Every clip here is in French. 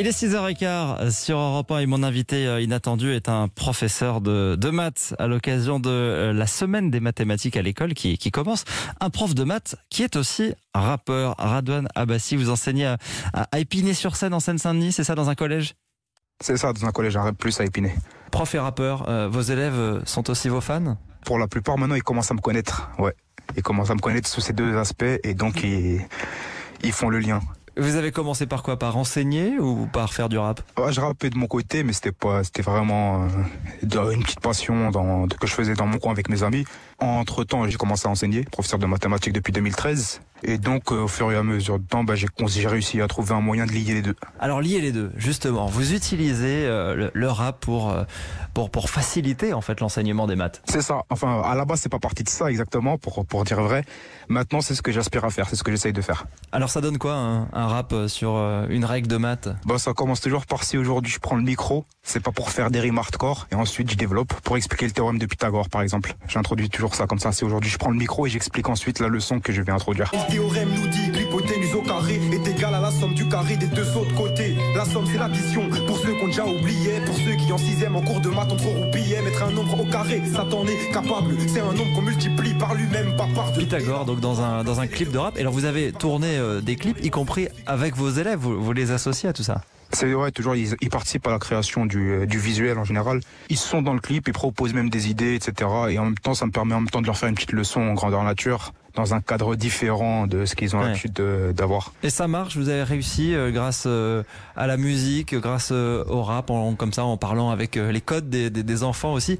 Il est 6h15 sur Europe 1 et mon invité euh, inattendu est un professeur de, de maths à l'occasion de euh, la semaine des mathématiques à l'école qui, qui commence. Un prof de maths qui est aussi rappeur. Radouane Abbassi, vous enseignez à, à Épinay-sur-Seine en Seine-Saint-Denis, c'est ça dans un collège? C'est ça, dans un collège un plus à Épinay. Prof et rappeur, euh, vos élèves sont aussi vos fans? Pour la plupart maintenant ils commencent à me connaître, ouais. Ils commencent à me connaître sous ces deux aspects et donc ils, ils font le lien. Vous avez commencé par quoi? Par enseigner ou par faire du rap? Ouais, Je rappais de mon côté, mais c'était pas, c'était vraiment euh, une petite passion dans, que je faisais dans mon coin avec mes amis. Entre temps, j'ai commencé à enseigner, professeur de mathématiques depuis 2013. Et donc, euh, au fur et à mesure du temps, bah, j'ai, réussi à trouver un moyen de lier les deux. Alors, lier les deux, justement. Vous utilisez euh, le, le, rap pour, euh, pour, pour faciliter, en fait, l'enseignement des maths. C'est ça. Enfin, à la base, c'est pas parti de ça exactement, pour, pour dire vrai. Maintenant, c'est ce que j'aspire à faire, c'est ce que j'essaye de faire. Alors, ça donne quoi, un, un rap sur une règle de maths? Bah, Ça commence toujours par si aujourd'hui je prends le micro, c'est pas pour faire des rimes hardcore, et ensuite je développe pour expliquer le théorème de Pythagore, par exemple. J'introduis toujours ça comme ça. C'est aujourd'hui je prends le micro et j'explique ensuite la leçon que je vais introduire. Théorème nous dit que l'hypoténuse au carré est égale à la somme du carré des deux autres côtés. La somme c'est l'addition pour ceux qu'on déjà oublié, pour ceux qui en sixième en cours de maths ont trop roupillé. Mettre un nombre au carré, ça t'en est capable. C'est un nombre qu'on multiplie par lui-même, pas par deux. Pythagore, donc dans un, dans un clip de rap. Et alors vous avez tourné euh, des clips, y compris avec vos élèves, vous, vous les associez à tout ça c'est vrai, toujours, ils, ils, participent à la création du, euh, du, visuel en général. Ils sont dans le clip, ils proposent même des idées, etc. Et en même temps, ça me permet en même temps de leur faire une petite leçon en grandeur nature, dans un cadre différent de ce qu'ils ont ouais. l'habitude d'avoir. Et ça marche, vous avez réussi euh, grâce euh, à la musique, grâce euh, au rap, en, comme ça, en parlant avec les codes des, des, des enfants aussi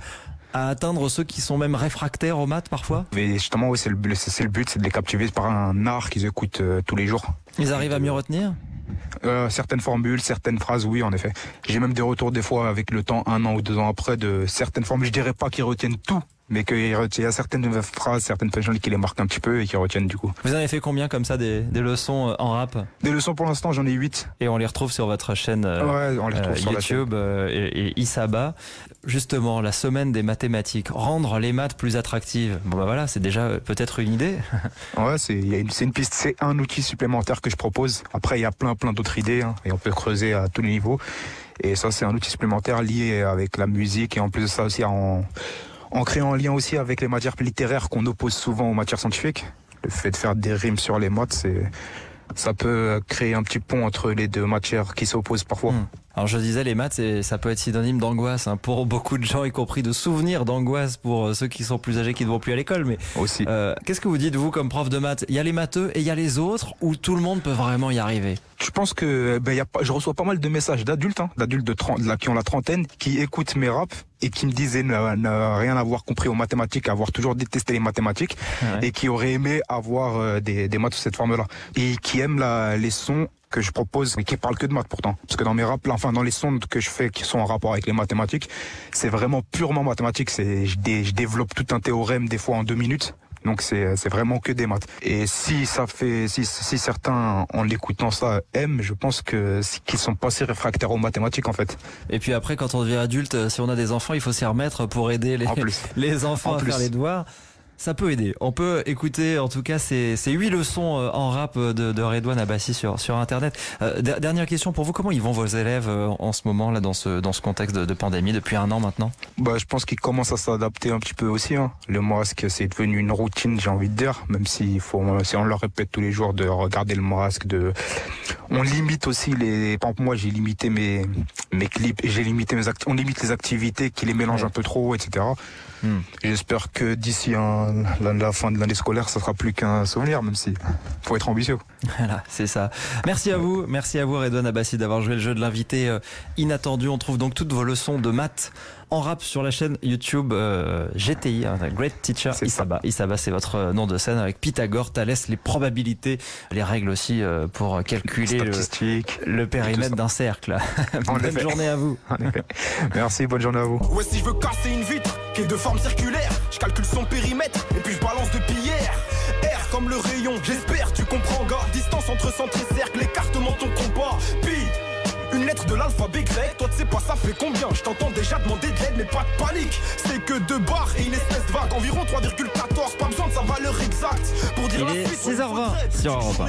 à atteindre ceux qui sont même réfractaires aux maths parfois? Mais justement, oui, c'est le, but, c'est de les captiver par un art qu'ils écoutent euh, tous les jours. Ils arrivent à mieux retenir? Euh, certaines formules, certaines phrases, oui, en effet. J'ai même des retours des fois avec le temps, un an ou deux ans après, de certaines formules. Je dirais pas qu'ils retiennent tout, mais qu'il y a certaines phrases, certaines phrases qui les marquent un petit peu et qui retiennent du coup. Vous en avez fait combien comme ça des, des leçons en rap? Des leçons pour l'instant, j'en ai 8. Et on les retrouve sur votre chaîne euh, ouais, on les retrouve euh, sur YouTube euh, et, et, Isaba. Justement, la semaine des mathématiques, rendre les maths plus attractives. Bon bah voilà, c'est déjà peut-être une idée. ouais, c'est une, une piste, c'est un outil supplémentaire que je propose. Après, il y a plein plein d'autres idées hein, et on peut creuser à tous les niveaux. Et ça, c'est un outil supplémentaire lié avec la musique et en plus de ça aussi en en créant un lien aussi avec les matières littéraires qu'on oppose souvent aux matières scientifiques. Le fait de faire des rimes sur les maths, c'est ça peut créer un petit pont entre les deux matières qui s'opposent parfois. Mmh. Alors je disais les maths, ça peut être synonyme d'angoisse hein, pour beaucoup de gens, y compris de souvenirs d'angoisse pour ceux qui sont plus âgés qui ne vont plus à l'école. Mais aussi, euh, qu'est-ce que vous dites vous comme prof de maths? Il y a les matheux et il y a les autres, où tout le monde peut vraiment y arriver? Je pense que ben, y a pas, je reçois pas mal de messages d'adultes, hein, d'adultes de 30, là, qui ont la trentaine, qui écoutent mes raps et qui me disaient ne, ne rien avoir compris aux mathématiques, avoir toujours détesté les mathématiques ouais. et qui auraient aimé avoir euh, des, des maths sous cette forme-là et qui aiment la, les sons que je propose et qui parlent que de maths pourtant. Parce que dans mes raps, enfin dans les sons que je fais qui sont en rapport avec les mathématiques, c'est vraiment purement mathématique. C'est je, dé, je développe tout un théorème des fois en deux minutes. Donc c'est c'est vraiment que des maths. Et si ça fait si si certains en l'écoutant ça aiment, je pense que qu'ils sont pas si réfractaires aux mathématiques en fait. Et puis après quand on devient adulte, si on a des enfants, il faut s'y remettre pour aider les les enfants en à plus. faire les devoirs. Ça peut aider. On peut écouter, en tout cas, ces, ces 8 leçons en rap de, de Redouane Abbassi sur, sur Internet. Euh, dernière question pour vous, comment ils vont vos élèves en ce moment, là, dans ce, dans ce contexte de, de pandémie, depuis un an maintenant? Bah, Je pense qu'ils commencent à s'adapter un petit peu aussi. Hein. Le masque, c'est devenu une routine, j'ai envie de dire, même s'il faut, si on leur répète tous les jours de regarder le masque, de... On limite aussi les... Par exemple, moi, j'ai limité mes, mes clips, j'ai limité mes acti... on limite les activités qui les mélangent ouais. un peu trop, etc. Hmm. J'espère que d'ici un, la, la, fin de l'année scolaire, ça sera plus qu'un souvenir, même si faut être ambitieux. Voilà, c'est ça. Merci à vous, merci à vous Redouane Abbassi d'avoir joué le jeu de l'invité euh, inattendu. On trouve donc toutes vos leçons de maths en rap sur la chaîne YouTube euh, GTI, hein, Great Teacher Isaba. Isaba, c'est votre nom de scène avec Pythagore, Thalès, les probabilités, les règles aussi euh, pour calculer le, le, périmètre d'un cercle. bonne effet. journée à vous. Merci, bonne journée à vous. Ouais, si je veux casser une vitre qui est de forme circulaire, je calcule son périmètre et puis je balance de pierre. R comme le rayon, j'espère tu comprends gars. Distance entre centre et cercle, écartement ton combat. Pi une lettre de l'alphabet grec, toi tu sais pas ça fait combien? Je t'entends déjà demander de l'aide mais pas de panique. C'est que deux barres et une espèce vague. Environ 3,14, pas besoin de sa valeur exacte Pour dire Il est 6h20 sur Europe